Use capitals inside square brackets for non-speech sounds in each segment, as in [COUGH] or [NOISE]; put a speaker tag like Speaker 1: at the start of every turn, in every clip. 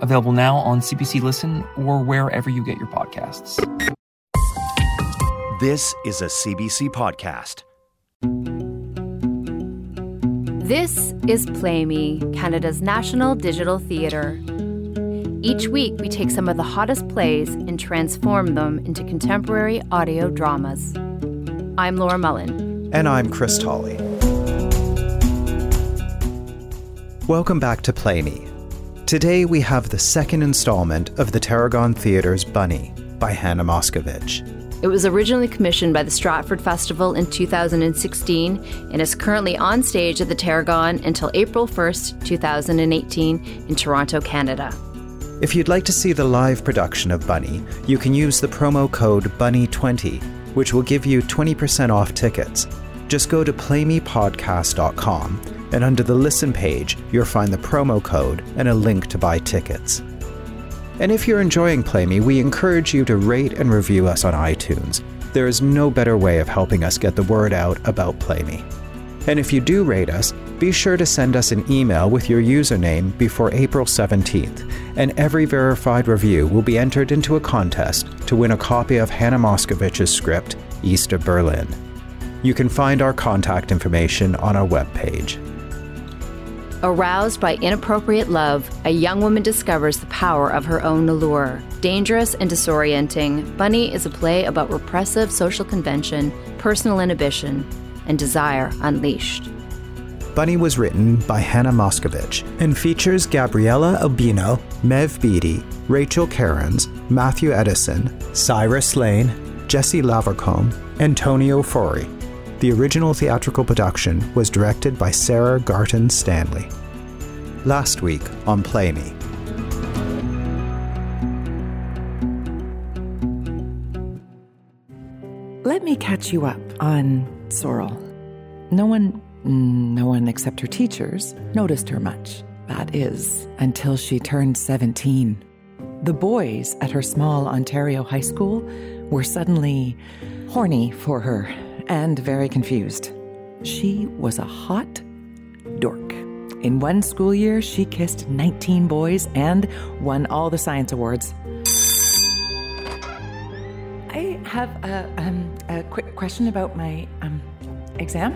Speaker 1: available now on CBC Listen or wherever you get your podcasts.
Speaker 2: This is a CBC podcast.
Speaker 3: This is Play Me, Canada's national digital theatre. Each week, we take some of the hottest plays and transform them into contemporary audio dramas. I'm Laura Mullin.
Speaker 4: And I'm Chris Tolley. Welcome back to Play Me. Today we have the second installment of the Tarragon Theatre's Bunny by Hannah Moscovitch.
Speaker 3: It was originally commissioned by the Stratford Festival in 2016 and is currently on stage at the Tarragon until April 1st, 2018, in Toronto, Canada.
Speaker 4: If you'd like to see the live production of Bunny, you can use the promo code BUNNY20, which will give you 20% off tickets. Just go to playmepodcast.com and under the listen page, you'll find the promo code and a link to buy tickets. And if you're enjoying Play Me, we encourage you to rate and review us on iTunes. There is no better way of helping us get the word out about Play Me. And if you do rate us, be sure to send us an email with your username before April 17th, and every verified review will be entered into a contest to win a copy of Hannah Moscovitch's script, East of Berlin. You can find our contact information on our webpage.
Speaker 3: Aroused by inappropriate love, a young woman discovers the power of her own allure. Dangerous and disorienting, Bunny is a play about repressive social convention, personal inhibition, and desire unleashed.
Speaker 4: Bunny was written by Hannah Moscovitch and features Gabriella Albino, Maev Beaty, Rachel Cairns, Matthew Edison, Cyrus Lane, Jesse LaVercombe, Tony Ofori. The original theatrical production was directed by Sarah Garton Stanley. Last week on Play Me.
Speaker 5: Let me catch you up on Sorrel. No one, no one except her teachers noticed her much. That is, until she turned 17. The boys at her small Ontario high school were suddenly horny for her and very confused. She was a hot dork. In one school year, she kissed 19 boys and won all the science awards. I have a, um, a quick question about my um, exam.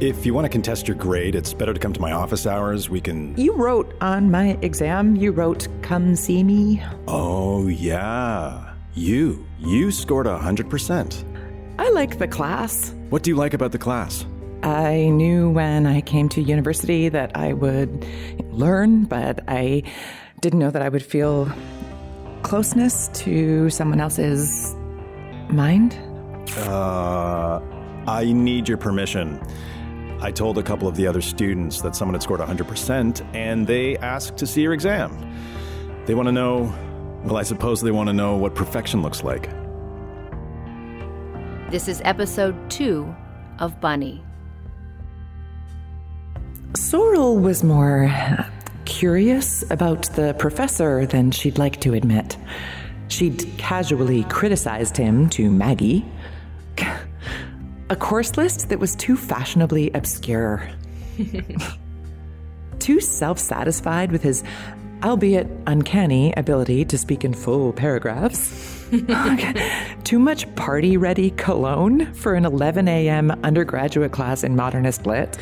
Speaker 6: If you want to contest your grade, it's better to come to my office hours. We can.
Speaker 5: You wrote on my exam, you wrote, come see me.
Speaker 6: Oh, yeah. You. You scored a 100%.
Speaker 5: I like the class.
Speaker 6: What do you like about the class?
Speaker 5: I knew when I came to university that I would learn, but I didn't know that I would feel closeness to someone else's mind.
Speaker 6: Uh, I need your permission. I told a couple of the other students that someone had scored 100%, and they asked to see your exam. They want to know, well, I suppose they want to know what perfection looks like.
Speaker 3: This is episode two of Bunny.
Speaker 5: Sorrel was more curious about the professor than she'd like to admit. She'd casually criticized him to Maggie. A course list that was too fashionably obscure. [LAUGHS] too self satisfied with his, albeit uncanny, ability to speak in full paragraphs. Too much party ready cologne for an 11 a.m. undergraduate class in modernist lit.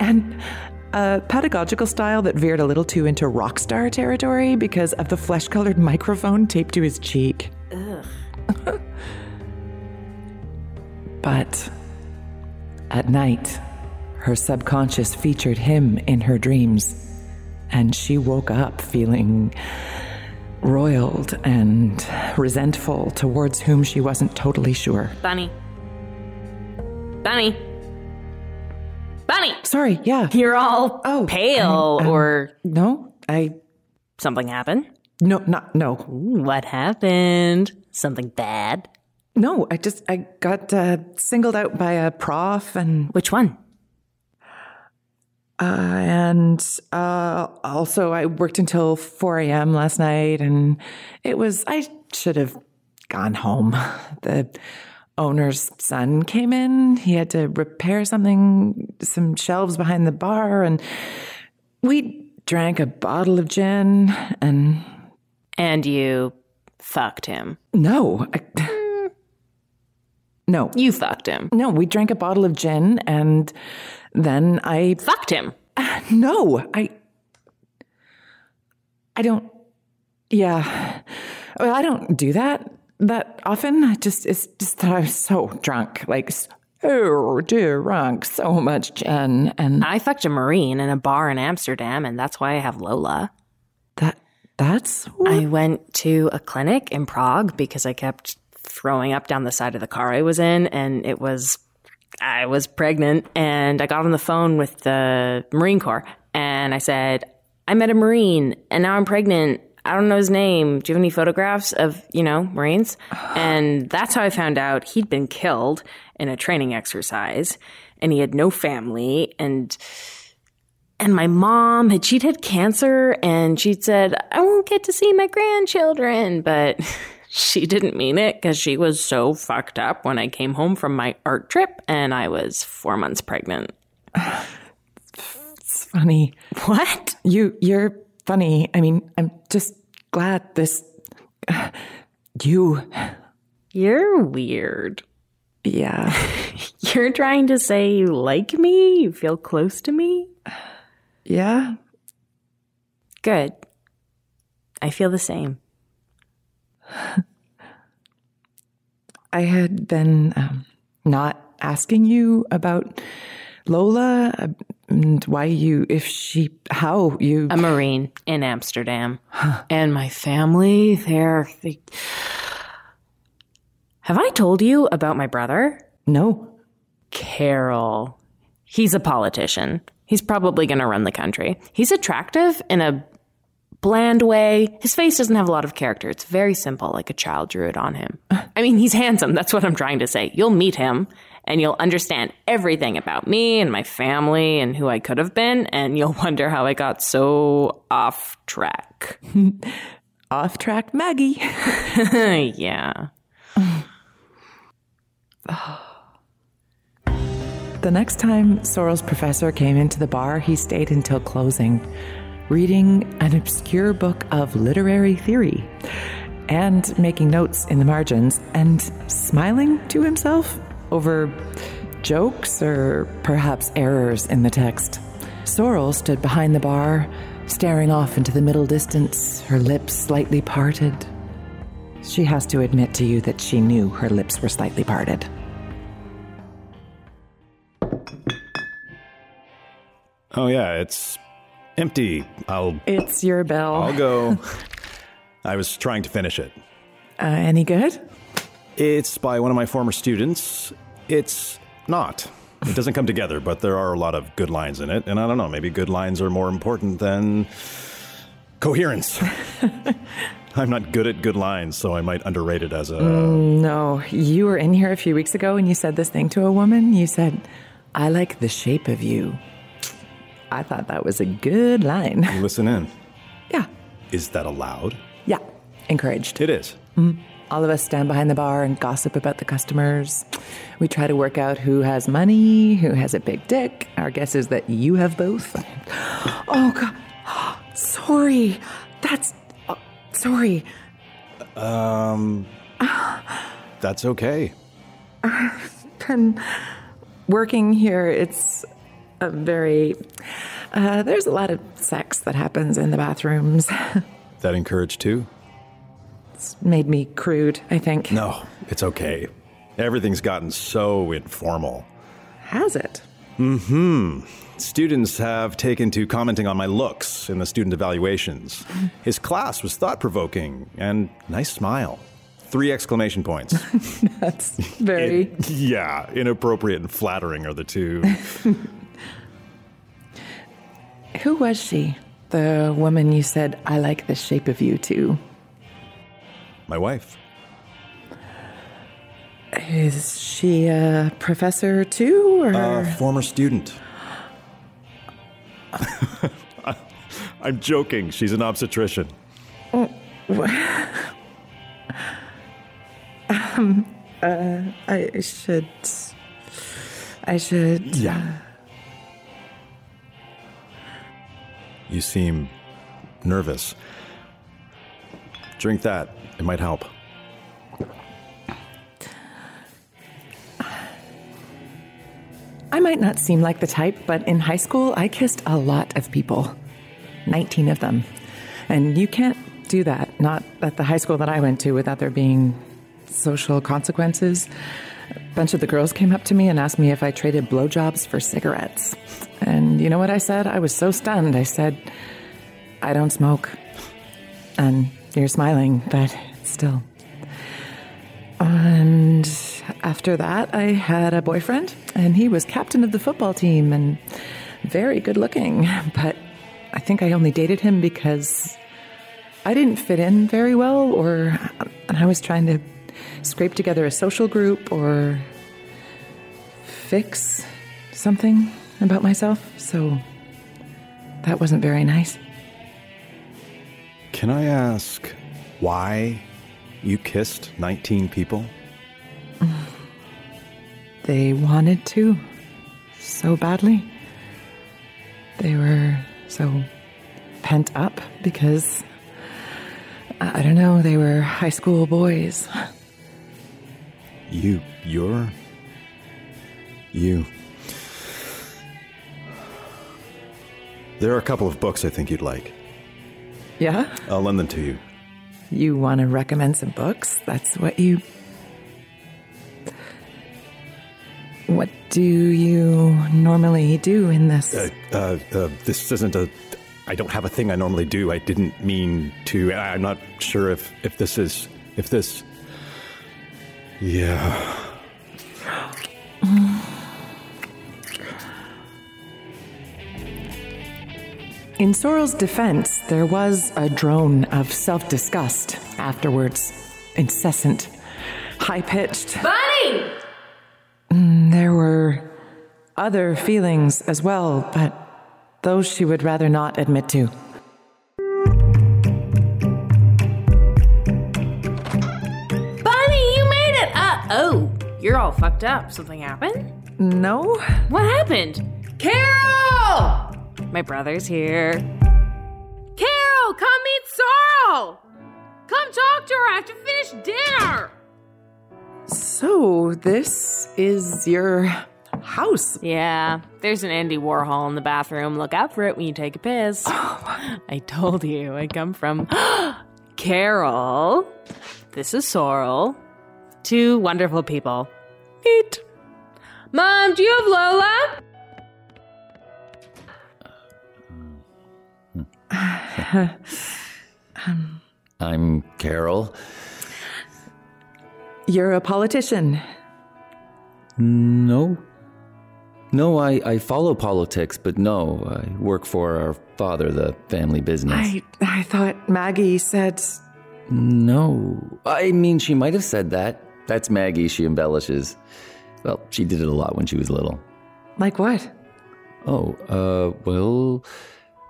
Speaker 5: and a pedagogical style that veered a little too into rock star territory because of the flesh colored microphone taped to his cheek. but at night, her subconscious featured him in her dreams, and she woke up feeling roiled and resentful towards whom she wasn't totally sure.
Speaker 7: Bunny. Bunny. Bunny!
Speaker 5: Sorry, yeah.
Speaker 7: You're all
Speaker 5: Oh,
Speaker 7: pale
Speaker 5: I'm- I'm-
Speaker 7: or
Speaker 5: No, I.
Speaker 7: something happened.
Speaker 5: No, not. No.
Speaker 7: Ooh, what happened?
Speaker 8: Something bad?
Speaker 5: No, I just I got uh, singled out by a prof and
Speaker 8: Which one?
Speaker 5: Uh, and uh, also I worked until 4 a.m. last night and it was I should have gone home. [LAUGHS] The owner's son came in. He had to repair something, some shelves behind the bar, and we drank a bottle of gin and
Speaker 8: And you fucked him.
Speaker 5: no, I, no,
Speaker 8: You fucked him.
Speaker 5: no. We drank a bottle of gin and then I
Speaker 8: Fucked him. [SIGHS]
Speaker 5: no, I I don't. Yeah, well, I don't do that that often. I just it's just that I was so drunk, like oh, so drunk, so much gin, and
Speaker 8: I fucked a Marine in a bar in Amsterdam, and that's why I have Lola.
Speaker 5: that that's what,
Speaker 8: I went to a clinic in Prague because I kept throwing up down the side of the car I was in, and it was I was pregnant, and I got on the phone with the Marine Corps, and I said, "I met a Marine, and now I'm pregnant. I don't know his name. Do you have any photographs of you know Marines?" [SIGHS] And that's how I found out he'd been killed in a training exercise, and he had no family, and and my mom had she'd had cancer and she'd said i won't get to see my grandchildren but [LAUGHS] she didn't mean it because she was so fucked up when i came home from my art trip and i was four months pregnant
Speaker 5: it's funny.
Speaker 8: what
Speaker 5: You you're funny. I mean, I'm just glad this. You,
Speaker 8: you're weird
Speaker 5: yeah. [LAUGHS] [LAUGHS]
Speaker 8: you're trying to say you like me you feel close to me
Speaker 5: Yeah.
Speaker 8: good i feel the same [LAUGHS]
Speaker 5: I had been um, not asking you about Lola and why you, if she, how you.
Speaker 8: a marine in amsterdam and my family they're they... have i told you about my brother
Speaker 5: no.
Speaker 8: Carol. He's a politician. He's probably going to run the country. He's attractive in a bland way. His face doesn't have a lot of character. It's very simple, like a child drew it on him. I mean, he's handsome. That's what I'm trying to say. You'll meet him and you'll understand everything about me and my family and who I could have been. And you'll [LAUGHS] wonder how I got so off track. [LAUGHS]
Speaker 5: Off track Maggie. [LAUGHS]
Speaker 8: yeah. [SIGHS]
Speaker 5: The next time Sorrel's professor came into the bar, he stayed until closing, reading an obscure book of literary theory and making notes in the margins and smiling to himself over jokes or perhaps errors in the text. Sorrel stood behind the bar, staring off into the middle distance, her lips slightly parted. She has to admit to you that she knew her lips were slightly parted.
Speaker 6: Oh yeah, it's empty. I'll
Speaker 5: It's your bell.
Speaker 6: I'll go. [LAUGHS] I was trying to finish it.
Speaker 5: Uh, any good?
Speaker 6: It's by one of my former students. It's not. It doesn't come together, but there are a lot of good lines in it, and I don't know, maybe good lines are more important than coherence. [LAUGHS] I'm not good at good lines, so I might underrate it as a
Speaker 5: No, you were in here a few weeks ago and you said this thing to a woman. You said, I like the shape of you. I thought that was a good line. [LAUGHS]
Speaker 6: listen in.
Speaker 5: Yeah,
Speaker 6: Is that allowed?
Speaker 5: yeah, encouraged.
Speaker 6: It is.
Speaker 5: All of us stand behind the bar and gossip about the customers. We try to work out who has money, who has a big dick. Our guess is that you have both. [GASPS] Oh, God. [GASPS] Sorry. That's. oh, sorry.
Speaker 6: Um, [GASPS] that's okay.
Speaker 5: I've been working here, it's a very. Uh, there's a lot of sex that happens in the bathrooms. [LAUGHS]
Speaker 6: That encouraged too?
Speaker 5: it's made me crude, I think.
Speaker 6: No, it's okay. Everything's gotten so informal.
Speaker 5: Has it?
Speaker 6: Mm hmm. Students have taken to commenting on my looks in the student evaluations. [LAUGHS] His class was thought provoking and nice smile. Three exclamation points. [LAUGHS]
Speaker 5: That's very.
Speaker 6: yeah, inappropriate and flattering are the two.
Speaker 5: Who was she? The woman you said, I like the shape of you too.
Speaker 6: My wife.
Speaker 5: Is she a professor too, or
Speaker 6: A former student. [LAUGHS] I'm joking. She's an obstetrician. [LAUGHS]
Speaker 5: um, uh, I should. I should.
Speaker 6: Yeah. You seem nervous. Drink that. It might help.
Speaker 5: I might not seem like the type, but in high school, I kissed a lot of people 19 of them. And you can't do that, not at the high school that I went to, without there being social consequences. Bunch of the girls came up to me and asked me if I traded blowjobs for cigarettes. And you know what I said? I was so stunned. I said, I don't smoke. And you're smiling, but still. And after that, I had a boyfriend, and he was captain of the football team and very good looking. [LAUGHS] But I think I only dated him because I didn't fit in very well, or and I was trying to scrape together a social group or fix something about myself. So that wasn't very nice.
Speaker 6: Can I ask why you kissed 19 people? [SIGHS]
Speaker 5: They wanted to so badly. They were so pent up because I I don't know, they were high school boys. [LAUGHS]
Speaker 6: You, you're. You. There are a couple of books I think you'd like.
Speaker 5: Yeah?
Speaker 6: I'll lend them to you.
Speaker 5: You want to recommend some books? That's what you. What do you normally do in this?
Speaker 6: Uh, uh, uh, this isn't a. I don't have a thing I normally do. I didn't mean to. I'm not sure if if this is if this. Yeah.
Speaker 5: In Sorrel's defense, there was a drone of self disgust afterwards. Incessant, high pitched.
Speaker 8: Bunny!
Speaker 5: Mm, there were other feelings as well, but those she would rather not admit to.
Speaker 8: You're all fucked up. Something happened?
Speaker 5: No?
Speaker 8: What happened? Carol! My brother's here. Carol, come meet Sorrel! Come talk to her. I have to finish dinner.
Speaker 5: So, this is your house?
Speaker 8: Yeah, there's an Andy Warhol in the bathroom. Look out for it when you take a piss. Oh. I told you I come from [GASPS] Carol. This is Sorrel. Two wonderful people. Meet. Mom, do you have Lola? [LAUGHS]
Speaker 9: Um, I'm Carol.
Speaker 5: You're a politician.
Speaker 9: No. No, I, I follow politics, but no, I work for our father, the family business.
Speaker 5: I, I thought Maggie said.
Speaker 9: No. I mean, she might have said that. That's Maggie, she embellishes. Well, she did it a lot when she was little.
Speaker 5: Like what?
Speaker 9: Oh, uh, well,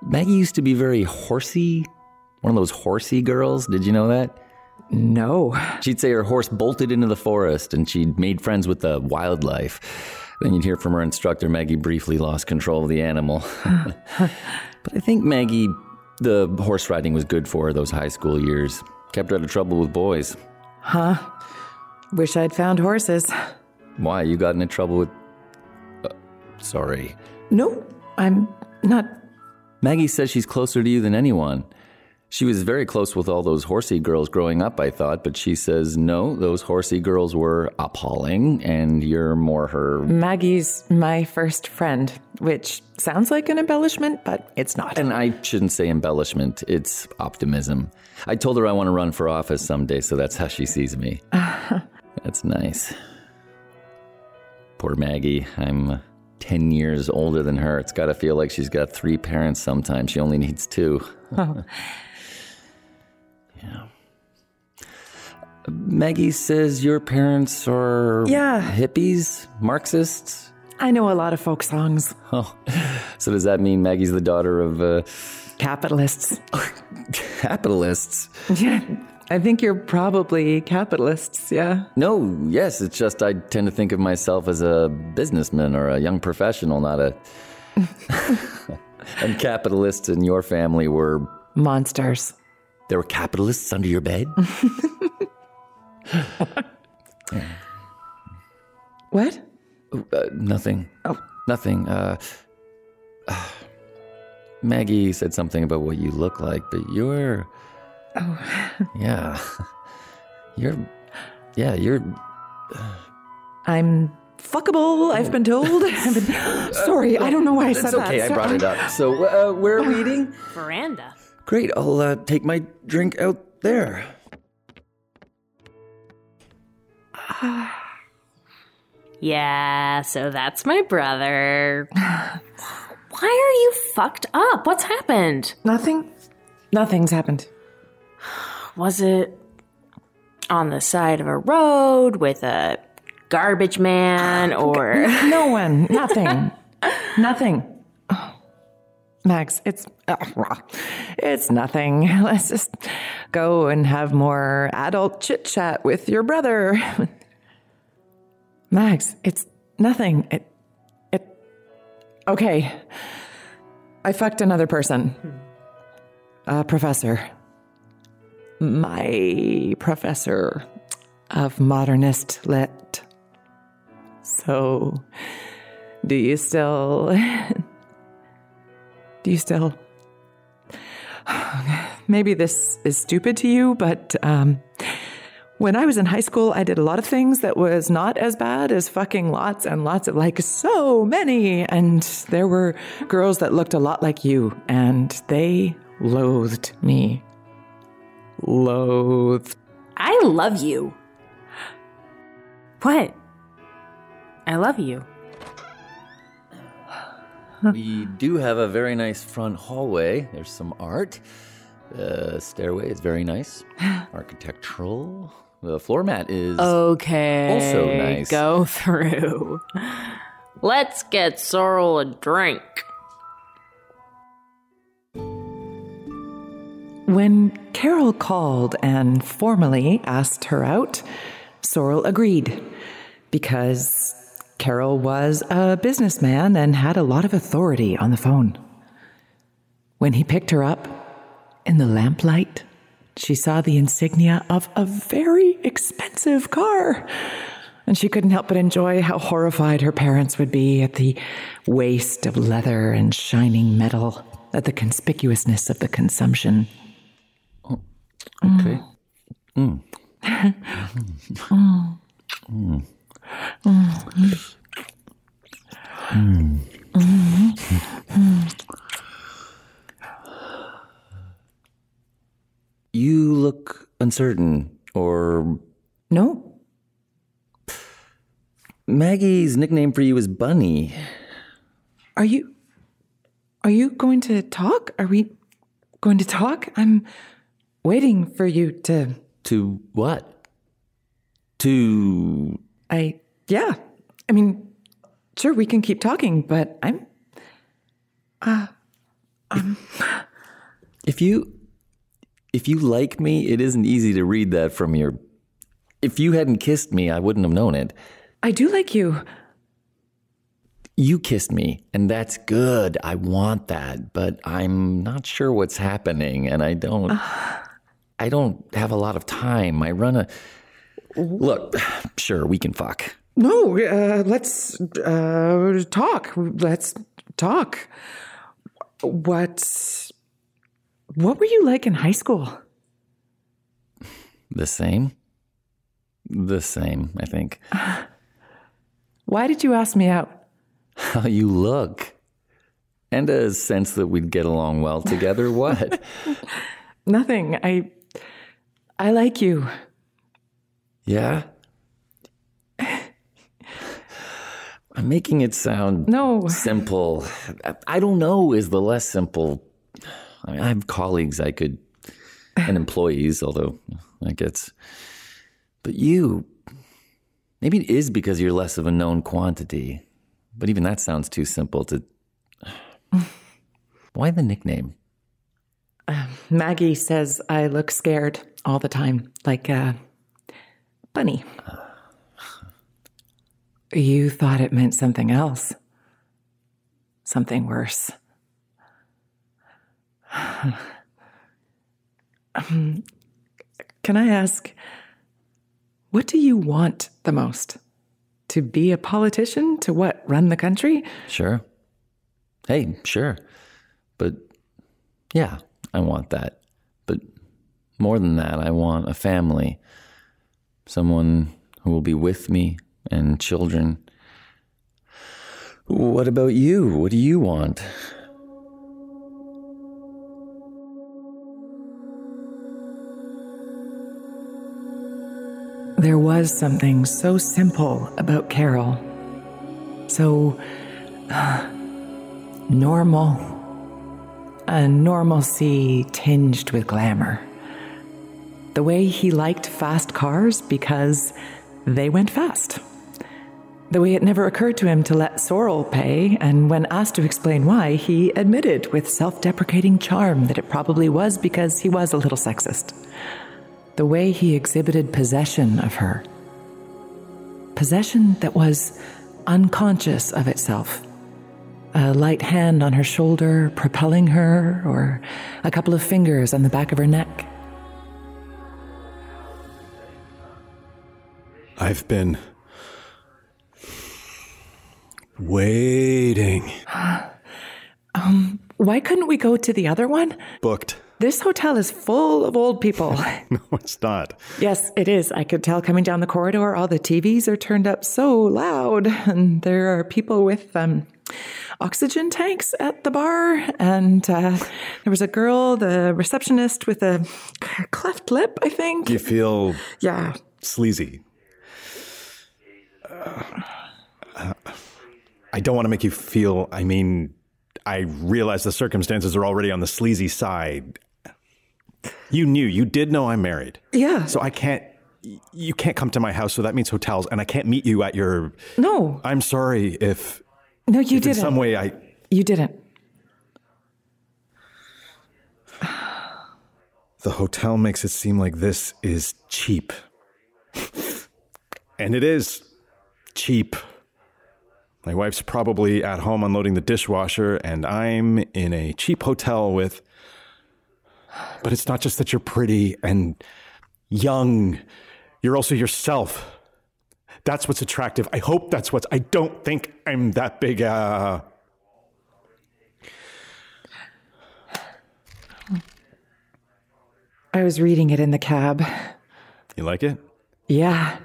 Speaker 9: Maggie used to be very horsey. One of those horsey girls. Did you know that?
Speaker 5: No.
Speaker 9: She'd say her horse bolted into the forest and she'd made friends with the wildlife. Then you'd hear from her instructor, Maggie briefly lost control of the animal. [LAUGHS] but I think Maggie, the horse riding was good for her those high school years. Kept her out of trouble with boys.
Speaker 5: Huh? Wish I'd found horses.
Speaker 9: Why? You got into trouble with. Uh, sorry.
Speaker 5: No, I'm not.
Speaker 9: Maggie says she's closer to you than anyone. She was very close with all those horsey girls growing up, I thought, but she says no, those horsey girls were appalling, and you're more her.
Speaker 5: Maggie's my first friend, which sounds like an embellishment, but it's not.
Speaker 9: And I shouldn't say embellishment, it's optimism. I told her I want to run for office someday, so that's how she sees me. [LAUGHS] that's nice. Poor Maggie. I'm 10 years older than her. It's got to feel like she's got three parents sometimes. She only needs two. [LAUGHS] [LAUGHS]
Speaker 5: Oh.
Speaker 9: Maggie says your parents are
Speaker 5: Yeah.
Speaker 9: hippies, Marxists.
Speaker 5: I know a lot of folk songs. [LAUGHS]
Speaker 9: Oh, so does that mean Maggie's the daughter of uh,
Speaker 5: Capitalists.
Speaker 9: capitalists?
Speaker 5: Yeah. I think you're probably capitalists, yeah.
Speaker 9: No, yes, it's just I tend to think of myself as a businessman or a young professional, not a. [LAUGHS] and capitalists in your family were.
Speaker 5: Monsters.
Speaker 9: There were capitalists under your bed? [LAUGHS]
Speaker 5: What?
Speaker 9: Uh, nothing. Oh. Nothing. Uh, Maggie said something about what you look like, but you're.
Speaker 5: Oh. [LAUGHS]
Speaker 9: Yeah. You're. Yeah, you're.
Speaker 5: I'm fuckable, I've been told. [LAUGHS] I've been- Sorry, I don't know why I said
Speaker 9: It's
Speaker 5: that.
Speaker 9: It's okay, I
Speaker 5: So-
Speaker 9: brought it up. So, uh, where are we [LAUGHS] eating?
Speaker 8: Veranda.
Speaker 9: Great, I'll uh, take my drink out there. [SIGHS]
Speaker 8: Yeah, so that's my brother. [SIGHS] Why are you fucked up? What's happened?
Speaker 5: Nothing. Nothing's happened.
Speaker 8: Was it on the side of a road with a garbage man or.
Speaker 5: No one. Nothing. [LAUGHS] Nothing. [SIGHS] Max, it's uh, [LAUGHS] it's nothing. [LAUGHS] Let's just go and have more adult chit chat with your brother. Max, it's nothing. It it okay. I fucked another person. A professor. My professor of modernist lit. So, do you still. Do you still. Maybe this is stupid to you, but um, when I was in high school, I did a lot of things that was not as bad as fucking lots and lots of, like, so many. And there were girls that looked a lot like you, and they loathed me. Loathed.
Speaker 8: I love you. What? I love you.
Speaker 9: we do have a very nice front hallway. There's some art. The stairway is very nice. [SIGHS] Architectural. The floor mat is
Speaker 8: Okay.
Speaker 9: also nice.
Speaker 8: Go [LAUGHS] through. Let's get Sorrel a drink.
Speaker 5: When Carol called and formally asked her out, Sorrel agreed because Carol was a businessman and had a lot of authority on the phone. When he picked her up in the lamplight, she saw the insignia of a very expensive car. And she couldn't help but enjoy how horrified her parents would be at the waste of leather and shining metal, at the conspicuousness of the consumption.
Speaker 9: Okay. Mm.
Speaker 5: Mm.
Speaker 9: Mm.
Speaker 5: Mm. Mm.
Speaker 9: You look uncertain, or
Speaker 5: No,
Speaker 9: Maggie's nickname for you is Bunny.
Speaker 5: Are you Are you going to talk? Are we going to talk? I'm waiting for you to
Speaker 9: To what? To
Speaker 5: I yeah. I mean, sure we can keep talking, but I'm uh um
Speaker 9: if you if you like me, it isn't easy to read that from your. If you hadn't kissed me, I wouldn't have known it.
Speaker 5: I do like you.
Speaker 9: You kissed me, and that's good. I want that, but I'm not sure what's happening, and I don't. I don't have a lot of time. I run a. Look, [SIGHS] sure, we can fuck.
Speaker 5: No, uh, let's uh, talk. Let's talk. What what were you like in high school?
Speaker 9: The same? The same, I think. [SIGHS]
Speaker 5: Why did you ask me out? [LAUGHS]
Speaker 9: How you look. And a sense that we'd get along well together. What? [LAUGHS]
Speaker 5: Nothing. I I like you.
Speaker 9: yeah? I'm making it sound
Speaker 5: No.
Speaker 9: simple. I don't know is the less simple. I, mean, I have colleagues I could, and employees, although that gets But you. Maybe it is because you're less of a known quantity. But even that sounds too simple to. [SIGHS] Why the nickname?
Speaker 5: Uh, [SIGHS] Maggie says I look scared all the time, like a bunny. [SIGHS] You thought it meant something else, something worse. um, [SIGHS] can I ask, what do you want the most? To be a politician? To what? Run the country?
Speaker 9: Sure. Hey, sure. But yeah, I want that. But more than that, I want a family. Someone who will be with me and children. What about you? What do you want?
Speaker 5: There was something so simple about Carol. So uh, normal. A normalcy tinged with glamour. The way he liked fast cars because they went fast. The way it never occurred to him to let Sorrel pay, and when asked to explain why, he admitted with self deprecating charm that it probably was because he was a little sexist. The way he exhibited possession of her. Possession that was unconscious of itself. A light hand on her shoulder propelling her, or a couple of fingers on the back of her neck.
Speaker 6: I've been waiting. [GASPS]
Speaker 5: um, why couldn't we go to the other one?
Speaker 6: Booked.
Speaker 5: This hotel is full of old people. [LAUGHS]
Speaker 6: no, it's not.
Speaker 5: Yes, it is. I could tell coming down the corridor, all the TVs are turned up so loud, [LAUGHS] and there are people with um, oxygen tanks at the bar. And uh, there was a girl, the receptionist, with a cleft lip, I think.
Speaker 6: You feel
Speaker 5: yeah
Speaker 6: sleazy. Uh, I don't want to make you feel. I mean, I realize the circumstances are already on the sleazy side. You knew, you did know I'm married.
Speaker 5: Yeah.
Speaker 6: So I can't. You can't come to my house, so that means hotels, and I can't meet you at your.
Speaker 5: No.
Speaker 6: I'm sorry if.
Speaker 5: No, you didn't.
Speaker 6: In some way, I.
Speaker 5: You didn't.
Speaker 6: The hotel makes it seem like this is cheap. [LAUGHS] and it is cheap. My wife's probably at home unloading the dishwasher, and I'm in a cheap hotel with. But it's not just that you're pretty and young, you're also yourself. That's what's attractive. I hope that's what's. I don't think I'm that big. Uh...
Speaker 5: I was reading it in the cab.
Speaker 6: You like it?
Speaker 5: Yeah,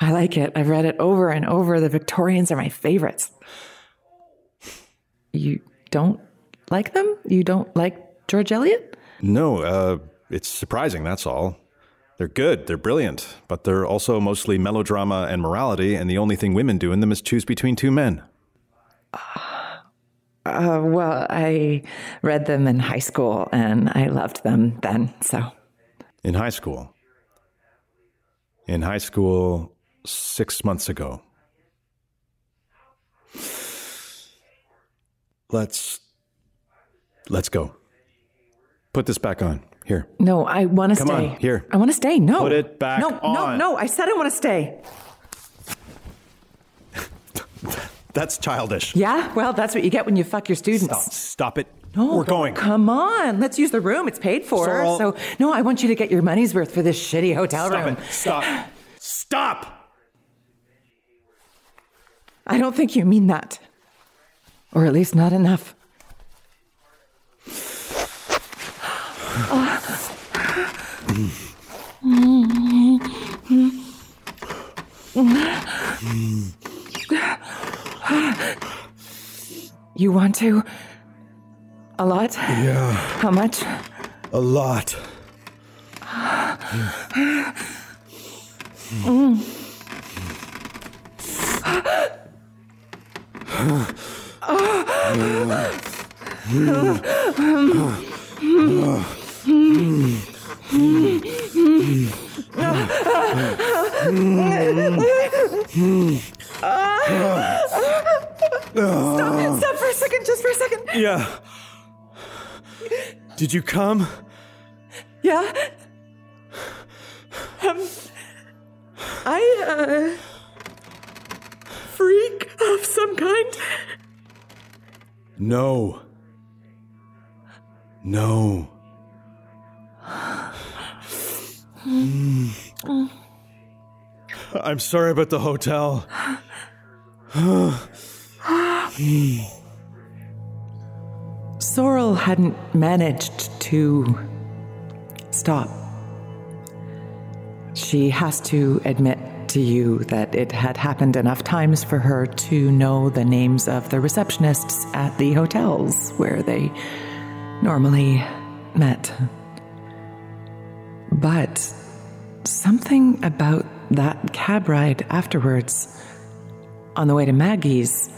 Speaker 5: I like it. I've read it over and over. The Victorians are my favorites. You don't like them? You don't like George Eliot?
Speaker 6: No, uh, it's surprising, that's all. They're good, they're brilliant, but they're also mostly melodrama and morality, and the only thing women do in them is choose between two men.
Speaker 5: Uh, well, I read them in high school and I loved them then, so.
Speaker 6: In high school? In high school, six months ago. Let's. Let's go. Put this back on. Here.
Speaker 5: No, I want to stay.
Speaker 6: on, here.
Speaker 5: I want to stay. No.
Speaker 6: Put it back
Speaker 5: no,
Speaker 6: on.
Speaker 5: No, no, I said I want to stay. [LAUGHS]
Speaker 6: That's childish.
Speaker 5: Yeah? Well, that's what you get when you fuck your students.
Speaker 6: Stop, stop it.
Speaker 5: No,
Speaker 6: We're going.
Speaker 5: Come on, let's use the room. It's paid for.
Speaker 6: Sorrel.
Speaker 5: So, no, I want you to get your money's worth for this shitty hotel
Speaker 6: Stop
Speaker 5: room.
Speaker 6: it. Stop. Stop!
Speaker 5: I don't think you mean that. Or at least not enough. You want to? A lot?
Speaker 6: Yeah.
Speaker 5: How much?
Speaker 6: A lot.
Speaker 5: Mm. Stop, stop for a second, just for a second.
Speaker 6: Yeah. Did you come?
Speaker 5: Yeah. Um, I, uh, freak of some kind.
Speaker 6: No. No. [SIGHS] I'm sorry about the hotel. [SIGHS]
Speaker 5: Sorrel hadn't managed to stop. She has to admit to you that it had happened enough times for her to know the names of the receptionists at the hotels where they normally met. But something about that cab ride afterwards, on the way to Maggie's,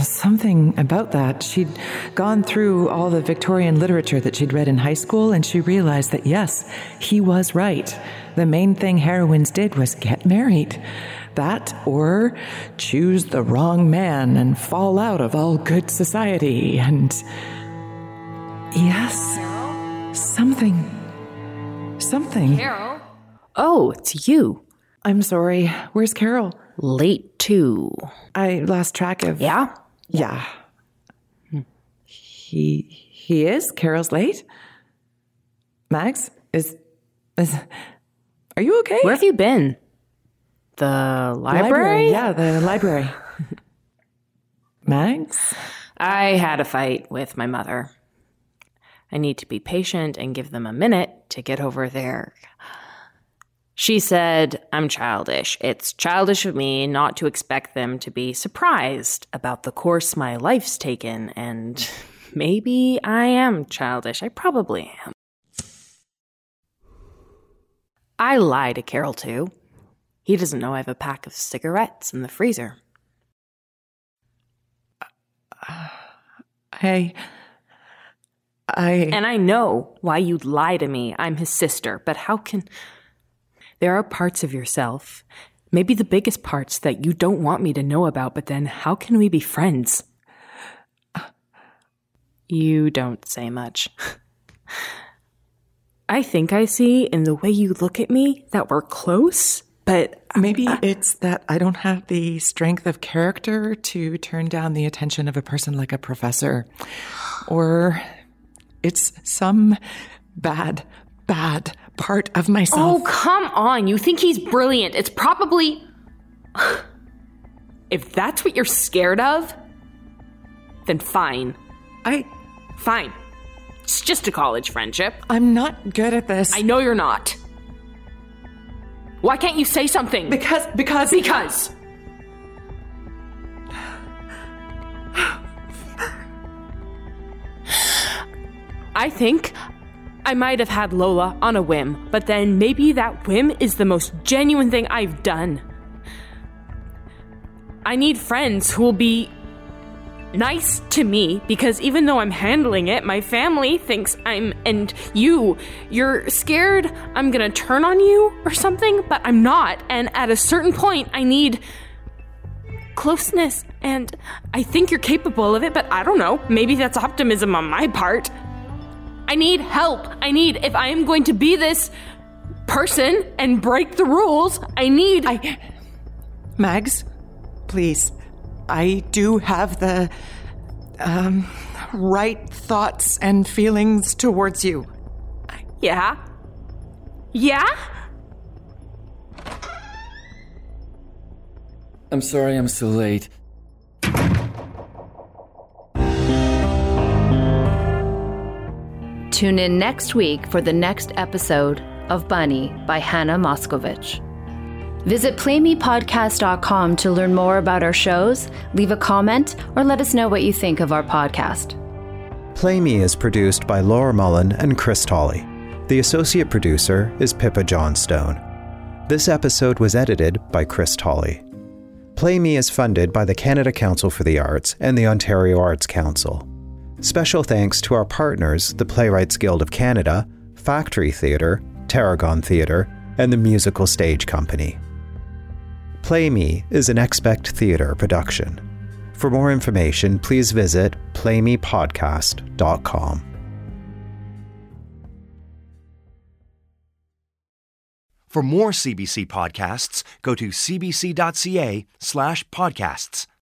Speaker 5: Something about that. She'd gone through all the Victorian literature that she'd read in high school, and she realized that yes, he was right. The main thing heroines did was get married. That or choose the wrong man and fall out of all good society. And yes, something. Something.
Speaker 8: Carol? Oh, it's you.
Speaker 5: I'm sorry. Where's Carol?
Speaker 8: Late too.
Speaker 5: I lost track of.
Speaker 8: Yeah?
Speaker 5: Yeah. He he is? Carol's late? Max? Is is Are you okay?
Speaker 8: Where have you been? The library?
Speaker 5: Yeah, the library. [LAUGHS] Max?
Speaker 8: I had a fight with my mother. I need to be patient and give them a minute to get over there. she said, I'm childish. It's childish of me not to expect them to be surprised about the course my life's taken, and [LAUGHS] maybe I am childish. I probably am. I lie to Carol, too. He doesn't know I have a pack of cigarettes in the freezer. [SIGHS]
Speaker 5: I. I.
Speaker 8: And I know why you'd lie to me. I'm his sister, but how can. There are parts of yourself, maybe the biggest parts that you don't want me to know about, but then how can we be friends? You don't say much. [LAUGHS] I think I see in the way you look at me that we're close, but
Speaker 5: maybe it's that I don't have the strength of character to turn down the attention of a person like a professor. Or it's some bad, bad part of myself.
Speaker 8: Oh, come on. You think he's brilliant. It's probably. if that's what you're scared of, then fine.
Speaker 5: I.
Speaker 8: Fine. It's just a college friendship.
Speaker 5: I'm not good at this.
Speaker 8: I know you're not. Why can't you say something?
Speaker 5: Because, because.
Speaker 8: Because. I think I might have had Lola on a whim, but then maybe that whim is the most genuine thing I've done. I need friends who will be nice to me because even though I'm handling it, my family thinks I'm, and you, you're scared I'm gonna turn on you or something, but I'm not. And at a certain point, I need closeness, and I think you're capable of it, but I don't know. Maybe that's optimism on my part. I need help. I need, if I am going to be this person and break the rules, I need.
Speaker 5: I. Mags, please. I do have the. Um, right thoughts and feelings towards you.
Speaker 8: Yeah? Yeah?
Speaker 9: I'm sorry I'm so late.
Speaker 3: Tune in next week for the next episode of Bunny by Hannah Moscovitch. Visit playmepodcast.com to learn more about our shows, leave a comment, or let us know what you think of our podcast.
Speaker 4: Play Me is produced by Laura Mullin and Chris Tolley. The associate producer is Pippa Johnstone. This episode was edited by Chris Tolley. Play Me is funded by the Canada Council for the Arts and the Ontario Arts Council. Special thanks to our partners, the Playwrights Guild of Canada, Factory Theatre, Tarragon Theatre, and the Musical Stage Company. Play Me is an Expect Theatre production. For more information, please visit playmepodcast.com.
Speaker 2: For more CBC podcasts, go to cbc.ca slash podcasts.